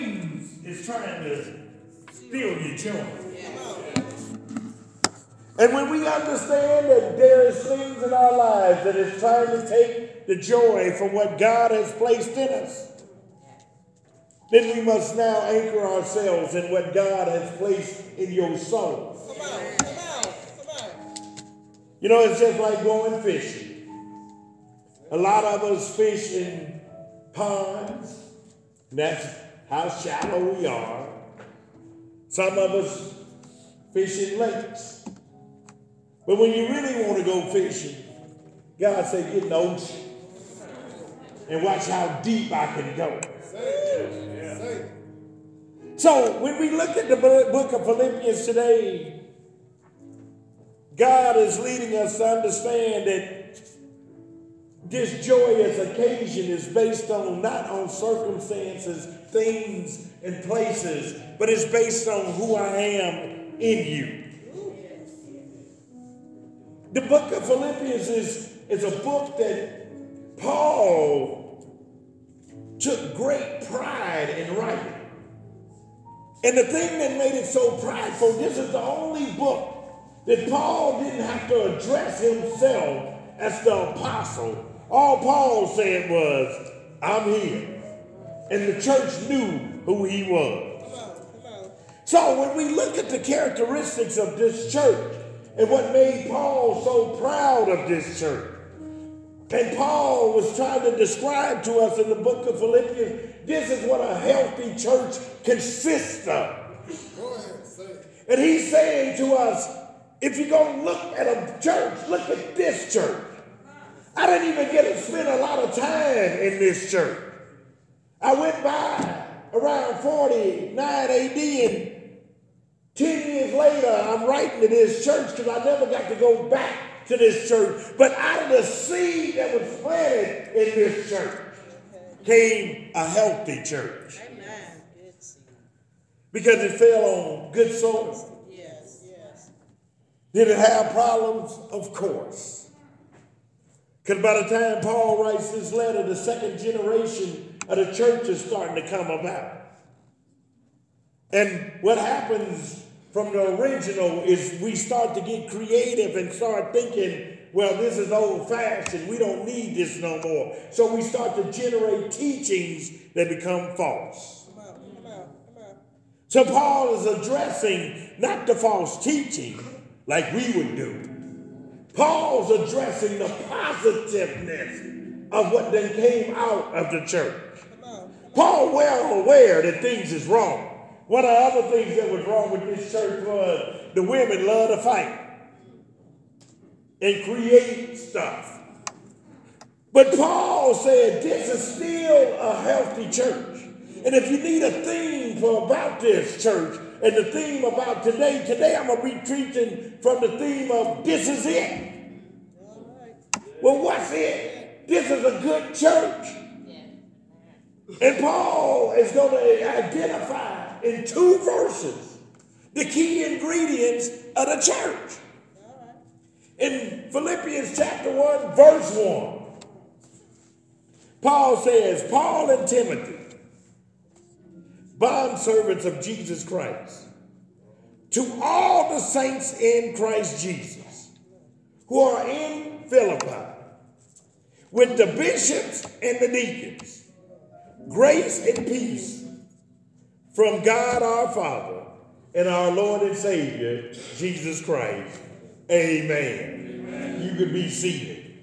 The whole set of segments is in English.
is trying to steal your joy. And when we understand that there is things in our lives that is trying to take the joy from what God has placed in us, then we must now anchor ourselves in what God has placed in your soul. Come on, come on, come on. You know, it's just like going fishing. A lot of us fish in ponds, and that's how shallow we are. Some of us fish in lakes. But when you really want to go fishing, God said, get in the ocean and watch how deep I can go. So when we look at the book of Philippians today, God is leading us to understand that this joyous occasion is based on not on circumstances, things, and places, but it's based on who I am in you. The book of Philippians is, is a book that Paul took great pride in writing. And the thing that made it so prideful, this is the only book that Paul didn't have to address himself as the apostle. All Paul said was, I'm here. And the church knew who he was. So when we look at the characteristics of this church, and what made Paul so proud of this church. And Paul was trying to describe to us in the book of Philippians this is what a healthy church consists of. And he's saying to us if you're going to look at a church, look at this church. I didn't even get to spend a lot of time in this church. I went by around 49 AD and Ten years later, I'm writing to this church because I never got to go back to this church. But out of the seed that was planted in this church came a healthy church. Amen. Because it fell on good soil. Yes, yes. Did it have problems? Of course. Because by the time Paul writes this letter, the second generation of the church is starting to come about. And what happens from the original is we start to get creative and start thinking, well, this is old fashioned. We don't need this no more. So we start to generate teachings that become false. So Paul is addressing not the false teaching like we would do. Paul's addressing the positiveness of what then came out of the church. Paul well aware that things is wrong. One of the other things that was wrong with this church was the women love to fight and create stuff. But Paul said this is still a healthy church. And if you need a theme for about this church and the theme about today, today I'm going to be preaching from the theme of this is it. Well, what's it? This is a good church. And Paul is going to identify in two verses the key ingredients of the church. In Philippians chapter 1, verse 1, Paul says, Paul and Timothy, bond servants of Jesus Christ, to all the saints in Christ Jesus who are in Philippi, with the bishops and the deacons, grace and peace from God our Father and our Lord and Savior, Jesus Christ. Amen. Amen. You can be seated.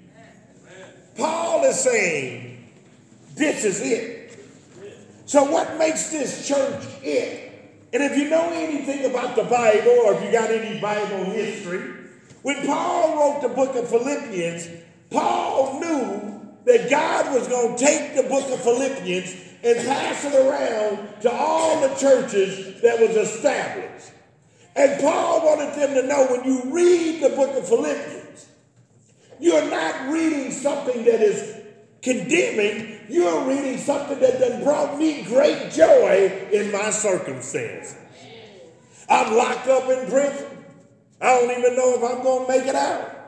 Paul is saying, this is it. So, what makes this church it? And if you know anything about the Bible, or if you got any Bible history, when Paul wrote the book of Philippians, Paul knew that God was going to take the book of Philippians and pass it around to all the churches that was established. And Paul wanted them to know when you read the book of Philippians, you're not reading something that is condemning, you're reading something that then brought me great joy in my circumstance. I'm locked up in prison. I don't even know if I'm going to make it out.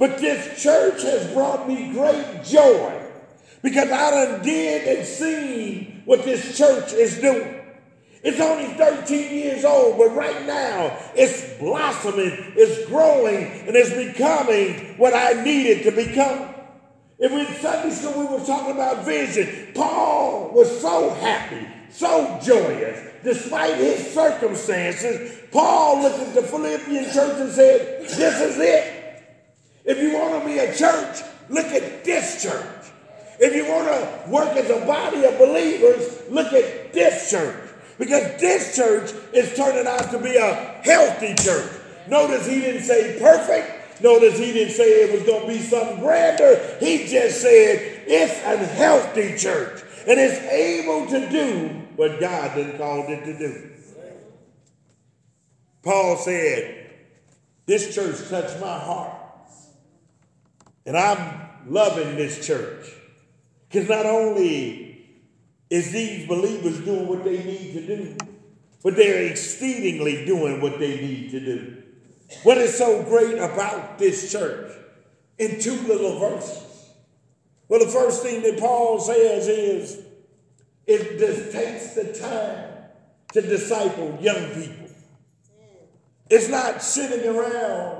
But this church has brought me great joy because I done did and seen what this church is doing. It's only 13 years old, but right now it's blossoming, it's growing, and it's becoming what I needed to become. If in Sunday school we were talking about vision, Paul was so happy, so joyous, despite his circumstances. Paul looked at the Philippian church and said, This is it. If you want to be a church, look at this church. If you want to work as a body of believers, look at this church. Because this church is turning out to be a healthy church. Notice he didn't say perfect. Notice he didn't say it was going to be something grander. He just said it's a healthy church and it's able to do what God didn't it to do. Paul said, This church touched my heart. And I'm loving this church. Because not only is these believers doing what they need to do, but they're exceedingly doing what they need to do. What is so great about this church? In two little verses. Well, the first thing that Paul says is it just takes the time to disciple young people. It's not sitting around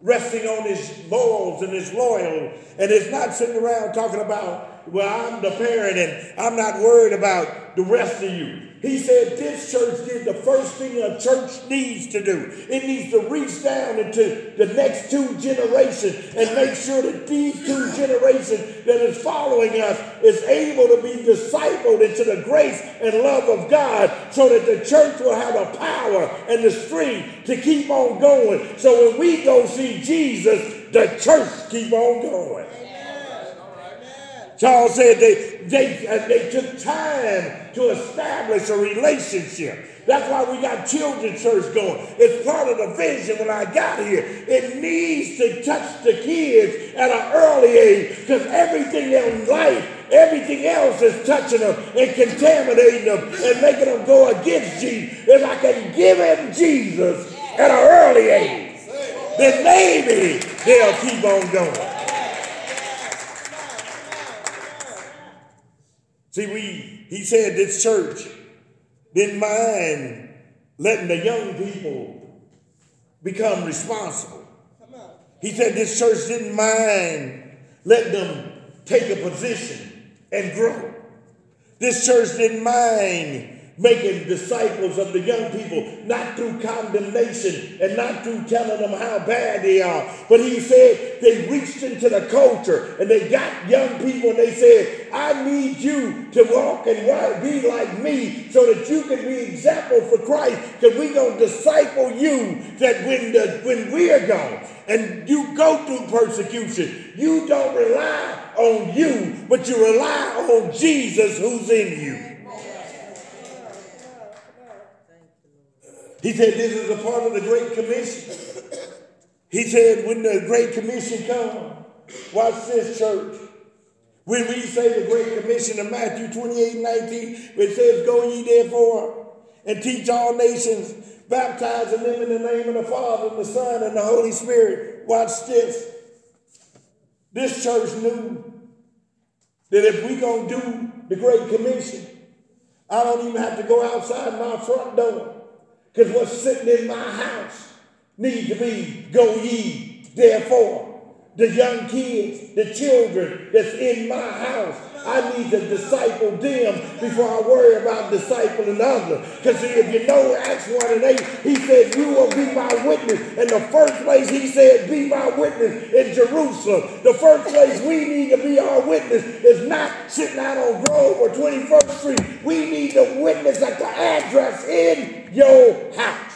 resting on his morals and his loyal, and it's not sitting around talking about well, I'm the parent and I'm not worried about the rest of you. He said this church did the first thing a church needs to do. It needs to reach down into the next two generations and make sure that these two generations that is following us is able to be discipled into the grace and love of God so that the church will have the power and the strength to keep on going. So when we go see Jesus, the church keep on going. Charles said they, they, uh, they took time to establish a relationship. That's why we got children's church going. It's part of the vision when I got here. It needs to touch the kids at an early age because everything in life, everything else is touching them and contaminating them and making them go against Jesus. If I can give them Jesus at an early age, then maybe they'll keep on going. See, we he said this church didn't mind letting the young people become responsible. He said this church didn't mind letting them take a position and grow. This church didn't mind making disciples of the young people, not through condemnation and not through telling them how bad they are. But he said they reached into the culture and they got young people and they said, I need you to walk and be like me so that you can be example for Christ because we're going to disciple you that when, the, when we are gone and you go through persecution, you don't rely on you, but you rely on Jesus who's in you. He said, This is a part of the Great Commission. He said, When the Great Commission comes, watch this, church. When we say the Great Commission in Matthew 28 19, it says, Go ye therefore and teach all nations, baptizing them in the name of the Father, and the Son, and the Holy Spirit. Watch this. This church knew that if we're going to do the Great Commission, I don't even have to go outside my front door. Because what's sitting in my house need to be go ye, therefore. The young kids, the children that's in my house, I need to disciple them before I worry about discipling others. Because if you know Acts 1 and 8, he said, You will be my witness. And the first place he said, Be my witness in Jerusalem. The first place we need to be our witness is not sitting out on Grove or 21st Street. We need to witness at the address in your house.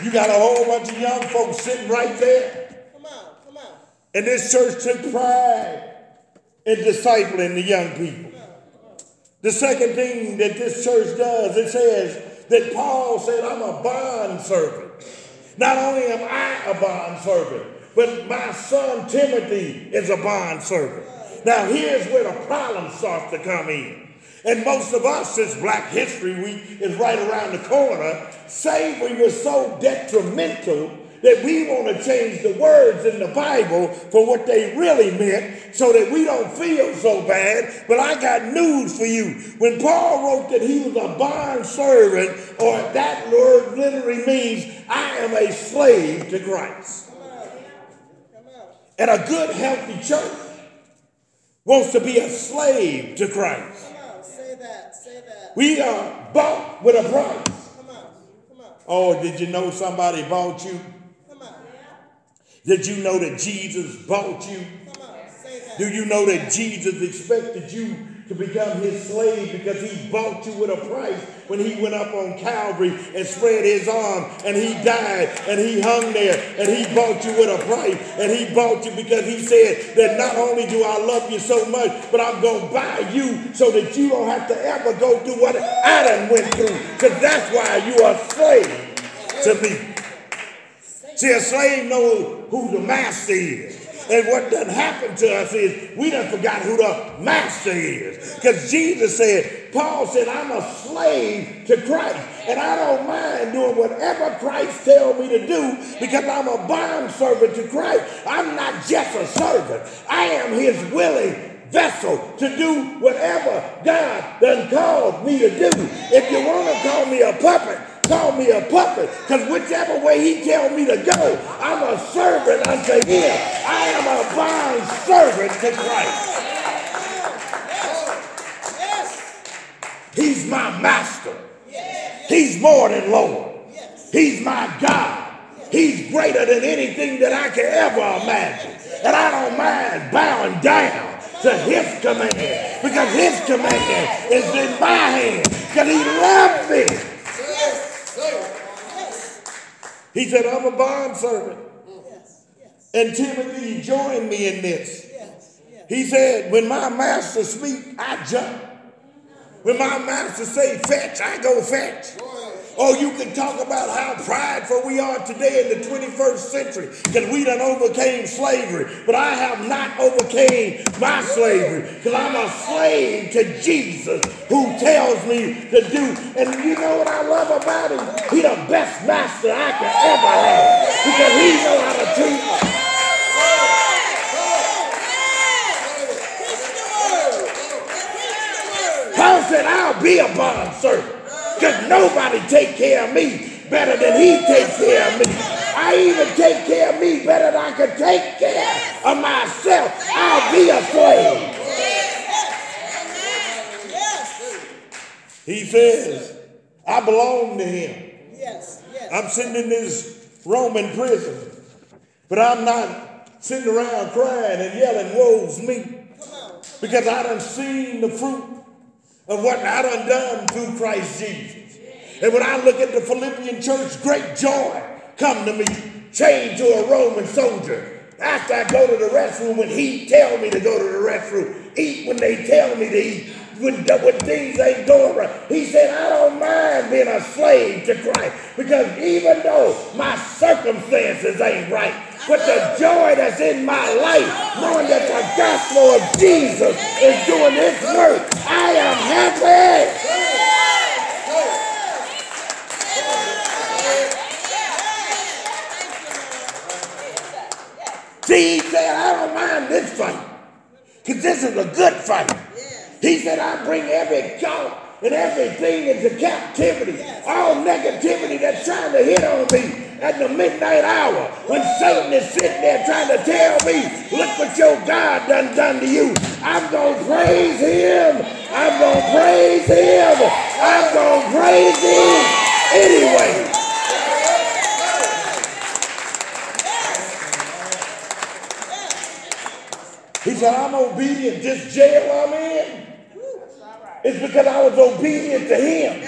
You got a whole bunch of young folks sitting right there. Come on, come on. And this church took pride in discipling the young people. The second thing that this church does, it says that Paul said, I'm a bond servant. Not only am I a bond servant, but my son Timothy is a bond servant. Now, here's where the problem starts to come in. And most of us, since Black History Week is right around the corner, say slavery was so detrimental that we want to change the words in the Bible for what they really meant so that we don't feel so bad. But I got news for you. When Paul wrote that he was a bond servant, or that word literally means I am a slave to Christ. And a good, healthy church wants to be a slave to Christ. Say that, say that. We are bought with a price. Come on, come on. Oh, did you know somebody bought you? Did you know that Jesus bought you? Do you know that Jesus expected you to become his slave because he bought you with a price when he went up on Calvary and spread his arm and he died and he hung there and he bought you with a price and he bought you because he said that not only do I love you so much, but I'm going to buy you so that you don't have to ever go through what done went through because that's why you are slave to me. See, a slave knows who the master is. And what done happened to us is we done forgot who the master is. Because Jesus said, Paul said, I'm a slave to Christ. And I don't mind doing whatever Christ tells me to do because I'm a bond servant to Christ. I'm not just a servant. I am his willing vessel to do whatever God done called me to do. If you want to call me a puppet, call me a puppet, because whichever way he tells me to go, I'm a servant unto him. I am a bond servant to Christ. He's my master. He's more than Lord. He's my God. He's greater than anything that I can ever imagine. And I don't mind bowing down to his command because his command is in my hand because he loved me. He said, I'm a bond servant. And Timothy joined me in this. He said, when my master speak, I jump. When my master say fetch, I go fetch. Oh, you can talk about how prideful we are today in the 21st century because we done overcame slavery. But I have not overcame my slavery because I'm a slave to Jesus who tells me to do. And you know what I love about him? He the best master I can ever have because he know how to treat me. Paul said, I'll be a bond servant. Because nobody take care of me better than he takes care of me. I even take care of me better than I can take care of myself. I'll be a slave. He says, I belong to him. Yes, yes. I'm sitting in this Roman prison, but I'm not sitting around crying and yelling, woe's me. Because I done seen the fruit of what I done done through Christ Jesus. And when I look at the Philippian church, great joy come to me, chained to a Roman soldier. After I go to the restroom, when he tell me to go to the restroom, eat when they tell me to eat, when, when things ain't going right. He said, I don't mind being a slave to Christ because even though my circumstances ain't right, but the joy that's in my life, knowing that the gospel of Jesus is doing its work, I am happy. See, he said, I don't mind this fight because this is a good fight. He said, I bring every thought and everything into captivity. All negativity that's trying to hit on me at the midnight hour when Satan is sitting there trying to tell me, look what your God done done to you. I'm going to praise him. I'm going to praise him. I'm going to praise him anyway. He said, I'm obedient. This jail I'm in it's because I was obedient to him.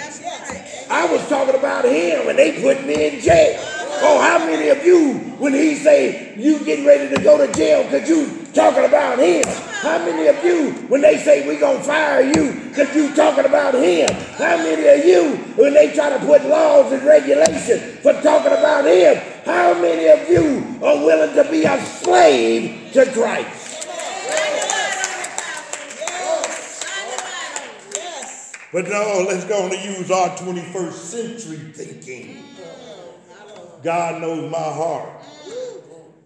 I was talking about him and they put me in jail. Oh, how many of you, when he say you getting ready to go to jail because you talking about him? How many of you, when they say we gonna fire you because you talking about him? How many of you, when they try to put laws and regulations for talking about him? How many of you are willing to be a slave to Christ? But no, let's go on to use our 21st century thinking. God knows my heart.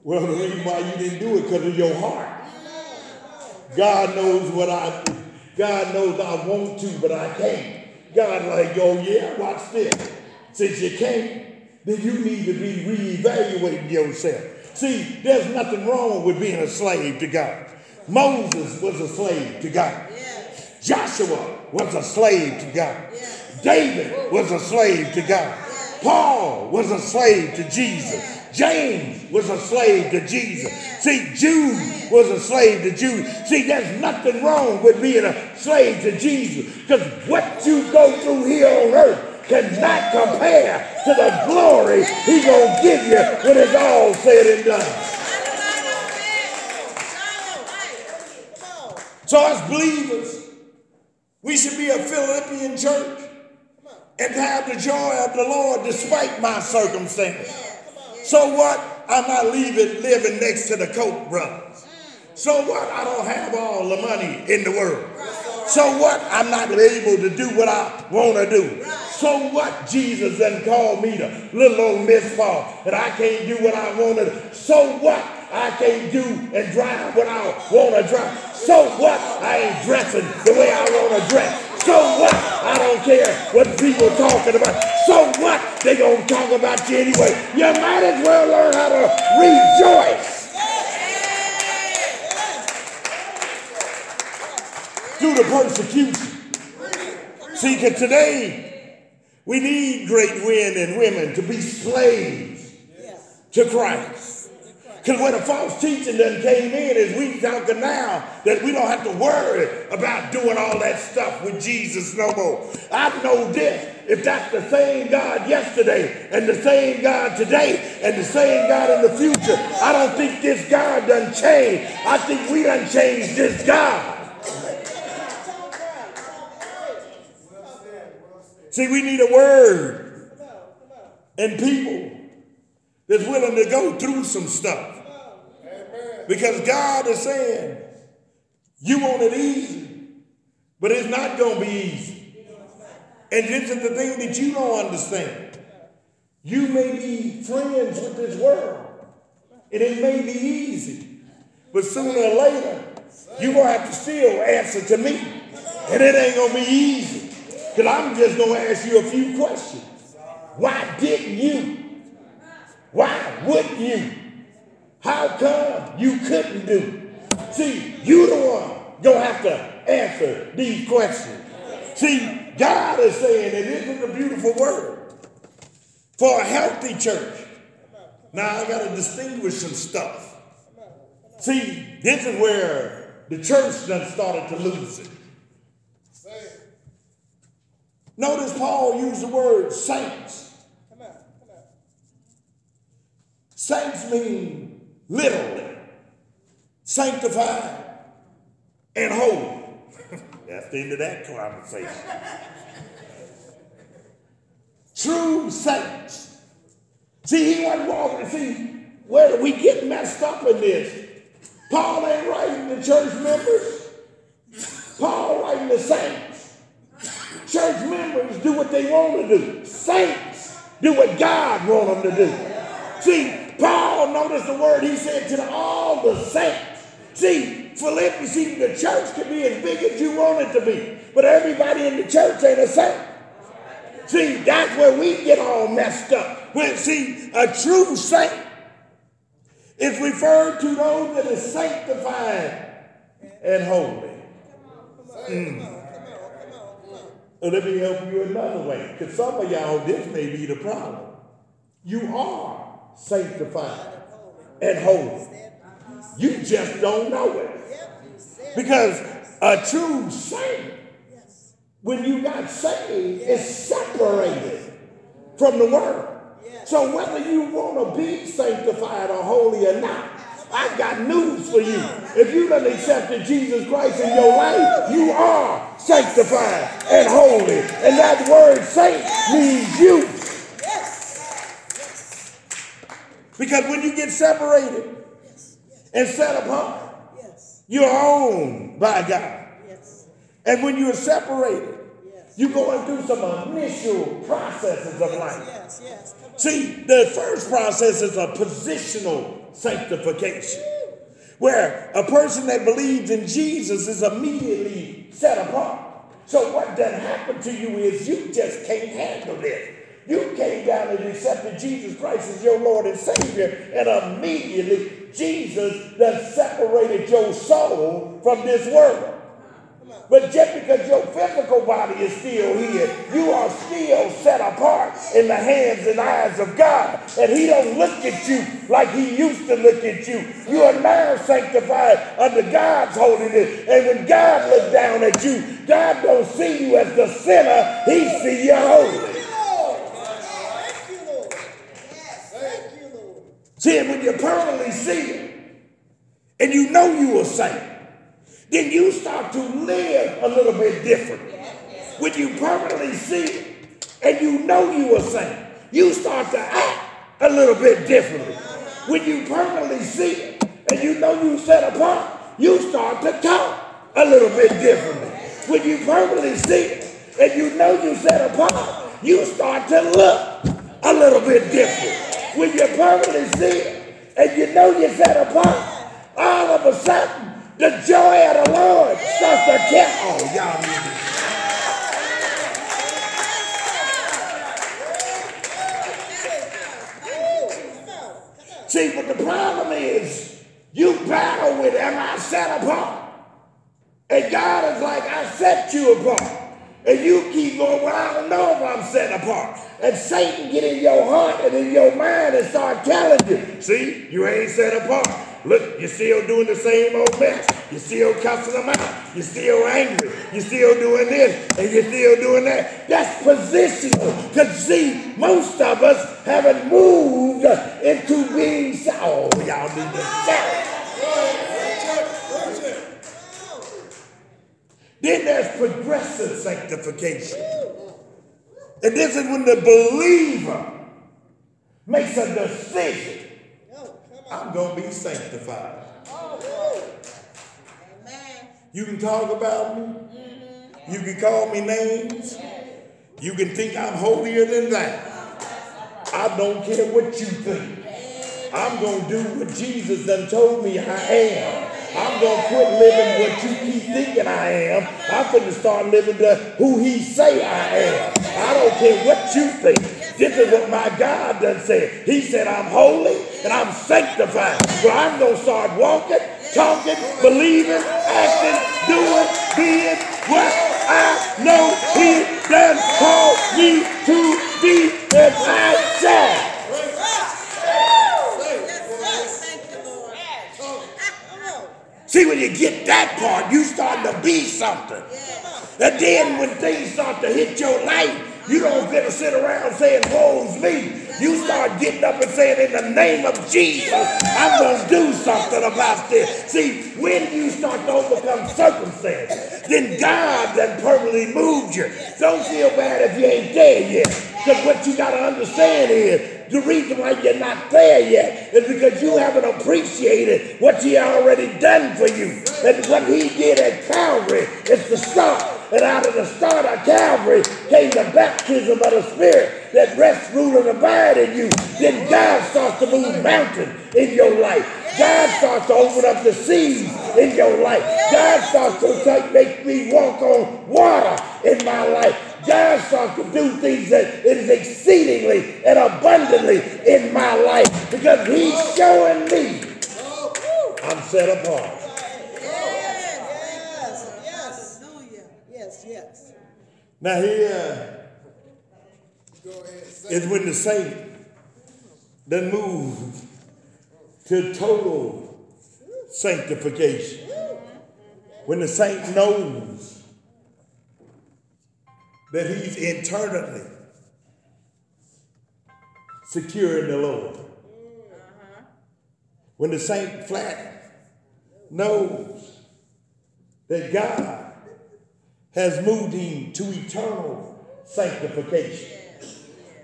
Well, the reason why you didn't do it because of your heart. God knows what I God knows I want to, but I can't. God like, oh yeah, watch this. Since you can't, then you need to be reevaluating yourself. See, there's nothing wrong with being a slave to God. Moses was a slave to God. Joshua was a slave to God. David was a slave to God. Paul was a slave to Jesus. James was a slave to Jesus. See, Jude was a slave to Jude. See, there's nothing wrong with being a slave to Jesus because what you go through here on earth cannot compare to the glory He's going to give you when it's all said and done. So, as believers, we should be a Philippian church and have the joy of the Lord despite my circumstance. So what? I'm not leaving living next to the Koch brothers. So what? I don't have all the money in the world. So what? I'm not able to do what I want to do. So what? Jesus done called me to little old Mizpah, and I can't do what I want to. So what? I can't do and drive what I want to drive. So what? I ain't dressing the way I want to dress. So what? I don't care what people talking about. So what? They gonna talk about you anyway. You might as well learn how to rejoice. Through the persecution. See, today we need great men and women to be slaves to Christ. Because when a false teaching done came in, as we talking now, that we don't have to worry about doing all that stuff with Jesus no more. I know this. If that's the same God yesterday and the same God today and the same God in the future, I don't think this God done changed. I think we done changed this God. See, we need a word and people that's willing to go through some stuff. Because God is saying, you want it easy, but it's not going to be easy. And this is the thing that you don't understand. You may be friends with this world, and it may be easy, but sooner or later, you're going to have to still answer to me. And it ain't going to be easy. Because I'm just going to ask you a few questions. Why didn't you? Why wouldn't you? How come you couldn't do? See, you the one gonna have to answer these questions. See, God is saying that this is a beautiful word for a healthy church. Now I gotta distinguish some stuff. See, this is where the church done started to lose it. Notice Paul used the word saints. Saints mean literally sanctified and holy. That's the end of that conversation. True saints. See, he wasn't walking. See, where we get messed up in this? Paul ain't writing the church members. Paul writing the saints. Church members do what they want to do. Saints do what God want them to do. See, Paul, notice the word he said to all the saints. See, Philippians, see, the church can be as big as you want it to be, but everybody in the church ain't a saint. See, that's where we get all messed up. When, see, a true saint is referred to those that is sanctified and holy. Mm. let me help you another way, because some of y'all, this may be the problem. You are sanctified, and holy. You just don't know it. Because a true saint, when you got saved, is separated from the world. So whether you want to be sanctified or holy or not, I've got news for you. If you have accepted Jesus Christ in your life, you are sanctified and holy. And that word saint means you Because when you get separated yes, and set apart, yes. you're owned by God. And when you're separated You're going through some initial processes of life. See, the first process is a positional sanctification, where a person that believes in Jesus is immediately set apart. So, what then happened to you is you just can't handle this. You came down and accepted Jesus Christ as your Lord and Savior, and immediately Jesus then separated your soul from this world. But just because your physical body is still here, you are still set apart in the hands and eyes of God. And he don't look at you like he used to look at you. You are now sanctified under God's holiness. And when God looks down at you, God don't see you as the sinner, he see you holy. Thank you, Lord. Thank you, Lord. Yes. Thank you, Lord. See, when you permanently see it, and you know you are saint, then you start to live a little bit different. When you permanently see it, and you know you are saint, you start to act a little bit differently. Uh-huh. When you permanently see it, and you know you are set apart, you start to talk a little bit differently. When you permanently see it, and you know you are set apart, you start to look a little bit different. When you permanently see it, and you know you're set apart, all of a sudden, the joy of the Lord starts to kill. Oh, y'all need to. Woo. Come on. Come on. See, but the problem is, you battle with, am I set apart? And God is like, I set you apart. And you keep going, well, I don't know if I'm set apart. And Satan get in your heart and in your mind and start telling you, see, you ain't set apart. Look, you're still doing the same old mess. You're still cussing them out. You're still angry. You're still doing this and you're still doing that. That's positional. Because see, most of us haven't moved into being. Oh, y'all need to shout. Then there's progressive sanctification. And this is when the believer makes a decision. I'm going to be sanctified. You can talk about me. You can call me names. You can think I'm holier than that. I don't care what you think. I'm going to do what Jesus done told me I am. I'm going to quit living what you keep thinking I am. I'm going to start living to who he say I am. I don't care what you think. This is what my God done said. He said I'm holy and I'm sanctified. So I'm going to start walking, talking, believing, acting, doing, being what I know he done called me to be and I shall. See, when you get that part, you starting to be something. And then when things start to hit your life, you don't get to sit around saying, woe's me. You start getting up and saying, in the name of Jesus, I'm going to do something about this. See, when you start to overcome circumstance, then God then permanently moved you. Don't feel bad if you ain't there yet. Because what you got to understand is, the reason why you're not there yet is because you haven't appreciated what he already done for you. And what he did at Calvary is the start. And out of the start of Calvary came the baptism of the Spirit that rests, rule, and abide in you. Then God starts to move mountains in your life. God starts to open up the seas in your life. God starts to take, make me walk on water in my life. God starts to do things that it is exceedingly and abundantly in my life because He's showing me I'm set apart. Yes, yes. Yes, yes. Now here uh, is when the saint then move to total sanctification. When the saint knows that he's internally secure in the Lord. Mm-hmm. When the saint flat knows that God has moved him to eternal sanctification.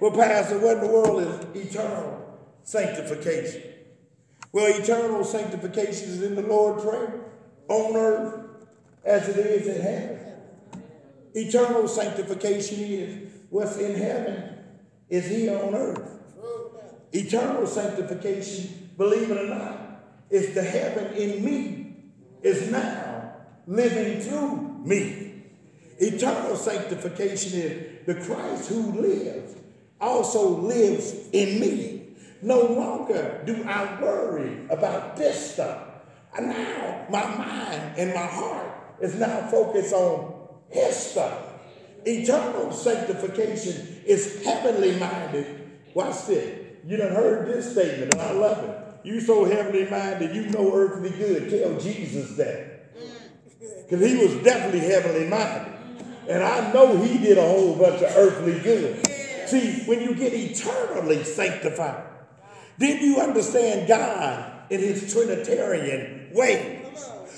Well, Pastor, what in the world is eternal sanctification? Well, eternal sanctification is in the Lord Prayer on earth as it is in heaven. Eternal sanctification is what's in heaven is here on earth. Eternal sanctification, believe it or not, is the heaven in me is now living through me. Eternal sanctification is the Christ who lives also lives in me. No longer do I worry about this stuff. Now my mind and my heart is now focused on his stuff. Eternal sanctification is heavenly minded. Watch this. You done heard this statement, and I love it. You so heavenly minded, you know earthly good. Tell Jesus that. Mm. Because he was definitely heavenly minded. And I know he did a whole bunch of earthly good. See, when you get eternally sanctified, then you understand God in his Trinitarian way.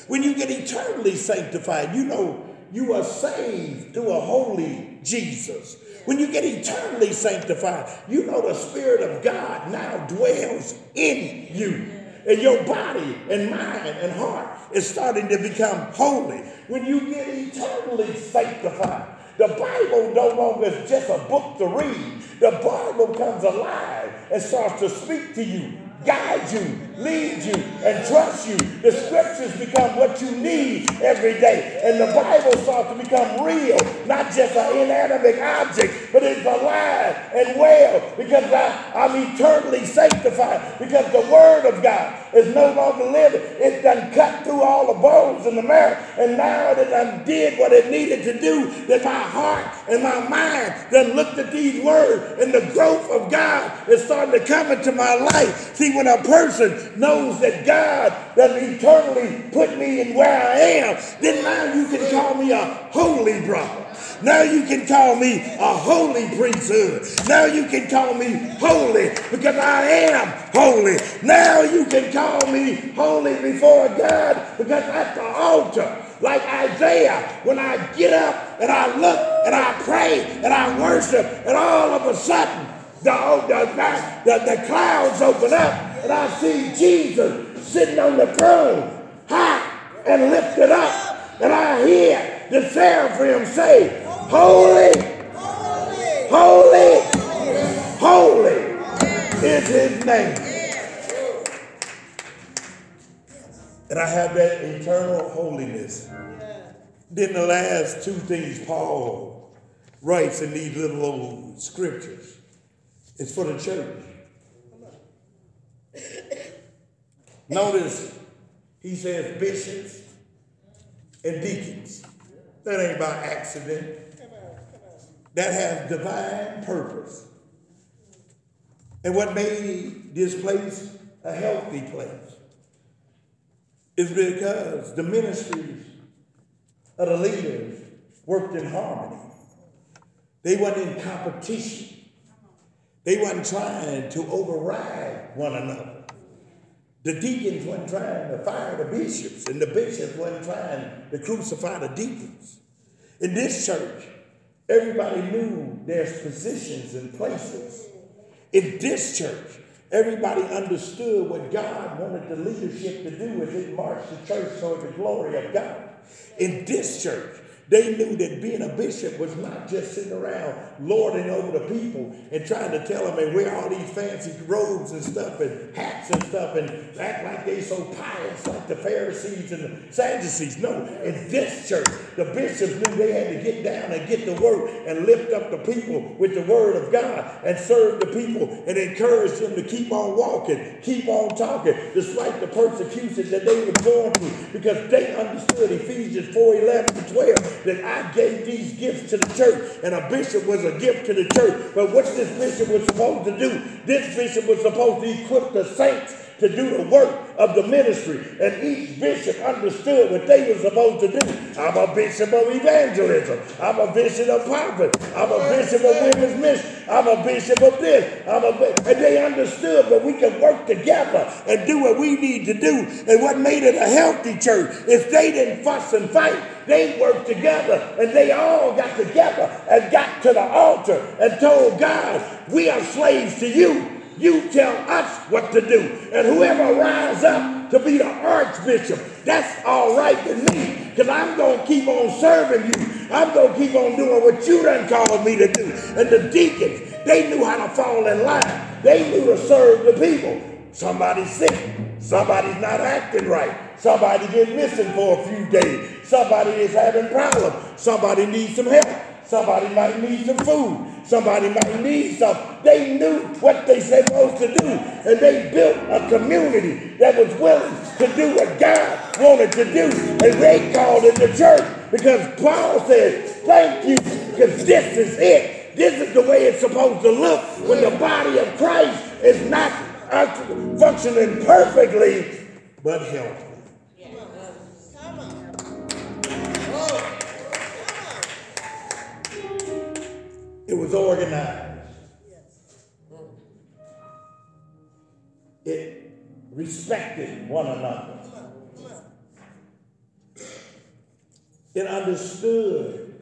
When you get eternally sanctified, you know you are saved through a holy Jesus. When you get eternally sanctified, you know the Spirit of God now dwells in you. And your body and mind and heart is starting to become holy. When you get eternally sanctified, the Bible no longer is just a book to read. The Bible comes alive and starts to speak to you guide you, lead you, and trust you. The scriptures become what you need every day. And the Bible starts to become real, not just an inanimate object, but it's alive and well because I, I'm eternally sanctified because the Word of God is no longer living. It's done cut through all the bones in the marrow, and now it done did what it needed to do, that my heart and my mind then looked at these words, and the growth of God is starting to come into my life. See, when a person knows that God does eternally put me in where I am, then now you can call me a holy brother. Now you can call me a holy priesthood. Now you can call me holy because I am holy. Now you can call me holy before God because at the altar, like Isaiah, when I get up and I look and I pray and I worship, and all of a sudden the, the, the, the clouds open up and I see Jesus sitting on the throne, high and lifted up, and I hear the seraphim say, Holy, holy, holy is his name. And I have that eternal holiness. Then the last two things Paul writes in these little old scriptures is for the church. Notice he says bishops and deacons. That ain't by accident that has divine purpose. And what made this place a healthy place is because the ministries of the leaders worked in harmony. They weren't in competition. They weren't trying to override one another. The deacons weren't trying to fire the bishops, and the bishops weren't trying to crucify the deacons. In this church, Everybody knew their positions and places. In this church, everybody understood what God wanted the leadership to do as it marched the church toward the glory of God. In this church, they knew that being a bishop was not just sitting around lording over the people and trying to tell them and wear all these fancy robes and stuff and hats and stuff and act like they so pious like the Pharisees and the Sadducees. No, in this church, the bishops knew they had to get down and get to work and lift up the people with the word of God and serve the people and encourage them to keep on walking, keep on talking, despite the persecution that they were going through because they understood Ephesians 4 11 to 12 that I gave these gifts to the church, and a bishop was a gift to the church. But what this bishop was supposed to do, this bishop was supposed to equip the saints to do the work of the ministry. And each bishop understood what they were supposed to do. I'm a bishop of evangelism. I'm a bishop of prophet. I'm a bishop of women's mission. I'm a bishop of this. I'm a and they understood that we can work together and do what we need to do. And what made it a healthy church is they didn't fuss and fight. They worked together and they all got together and got to the altar and told God, we are slaves to you. You tell us what to do. And whoever rise up to be the archbishop, that's all right with me because I'm going to keep on serving you. I'm going to keep on doing what you done called me to do. And the deacons, they knew how to fall in line. They knew to serve the people. Somebody's sick. Somebody's not acting right. Somebody's been missing for a few days. Somebody is having problems. Somebody needs some help. Somebody might need some food. Somebody might need some. They knew what they supposed to do. And they built a community that was willing to do what God wanted to do. And they called it the church because Paul said, thank you, because this is it. This is the way it's supposed to look when the body of Christ is not functioning perfectly, but healthy. It was organized. It respected one another. It understood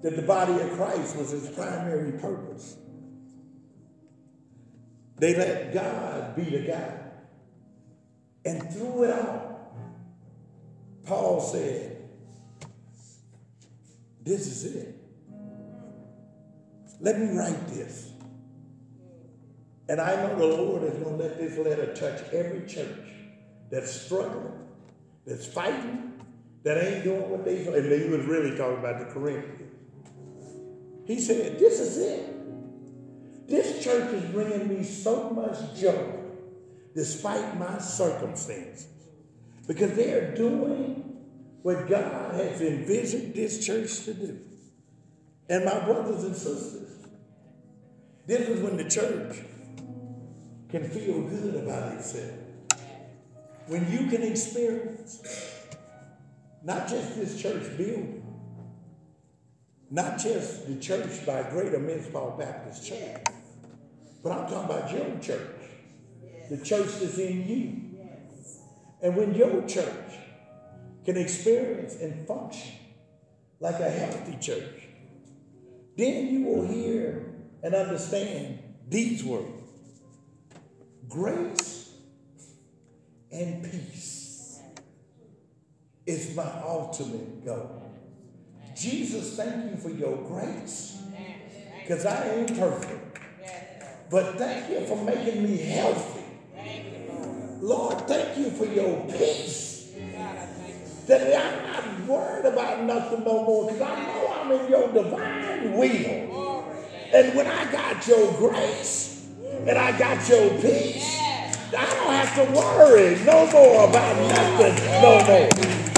that the body of Christ was its primary purpose. They let God be the guy. And through it all, Paul said, This is it. Let me write this. And I know the Lord is going to let this letter touch every church that's struggling, that's fighting, that ain't doing what they And he was really talking about the Corinthians. He said, This is it. This church is bringing me so much joy despite my circumstances because they are doing what God has envisioned this church to do. And my brothers and sisters, this is when the church can feel good about itself. When you can experience not just this church building, not just the church by Greater Mizpah Baptist Church, but I'm talking about your church, the church that's in you. And when your church can experience and function like a healthy church, then you will hear and understand these words grace and peace is my ultimate goal. Jesus, thank you for your grace because I ain't perfect. But thank you for making me healthy. Lord, thank you for your peace. That I'm not worried about nothing no more because I know In your divine will. And when I got your grace and I got your peace, I don't have to worry no more about nothing no more.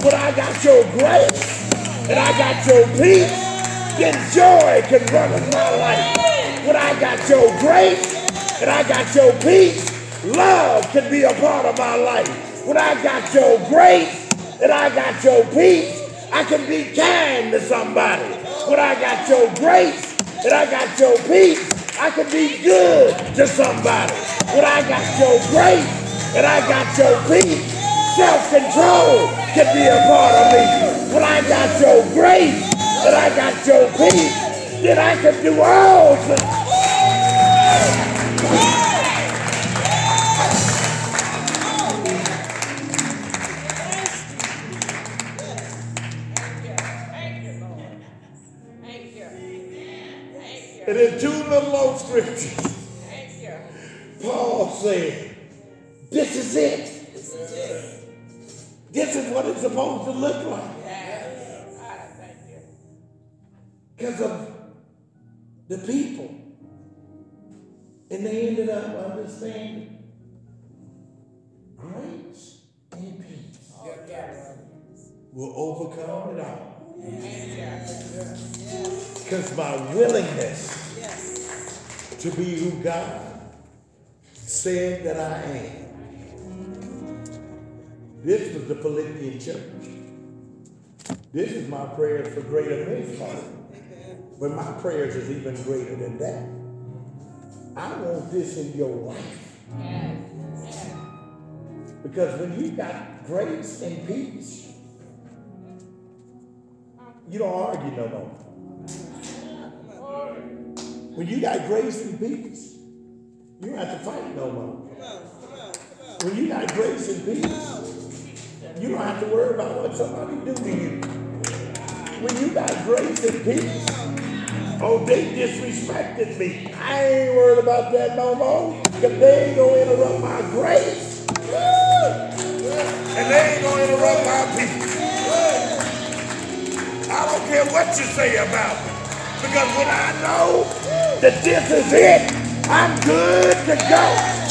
When I got your grace and I got your peace, then joy can run in my life. When I got your grace and I got your peace, love can be a part of my life. When I got your grace and I got your peace, I can be kind to somebody. When I got your grace and I got your peace, I can be good to somebody. When I got your grace and I got your peace, self-control can be a part of me. but I got your grace and I got your peace, then I can do all things. And in two little old scriptures, Paul said, This is it. This is it. This is what it's supposed to look like. Because of the people. And they ended up understanding grace and peace oh, will overcome it all. Because my willingness to be who God said that I am. This was the Philippian church. This is my prayer for greater Mizpah. But my prayers is even greater than that. I want this in your life. Because when you got grace and peace, you don't argue no more. When you got grace and peace, you don't have to fight no more. When you got grace and peace, you don't have to worry about what somebody do to you. When you got grace and peace, oh, they disrespected me. I ain't worried about that no more. Because they ain't going to interrupt my grace. And they ain't going to interrupt my peace don't care what you say about me. Because when I know that this is it, I'm good to go.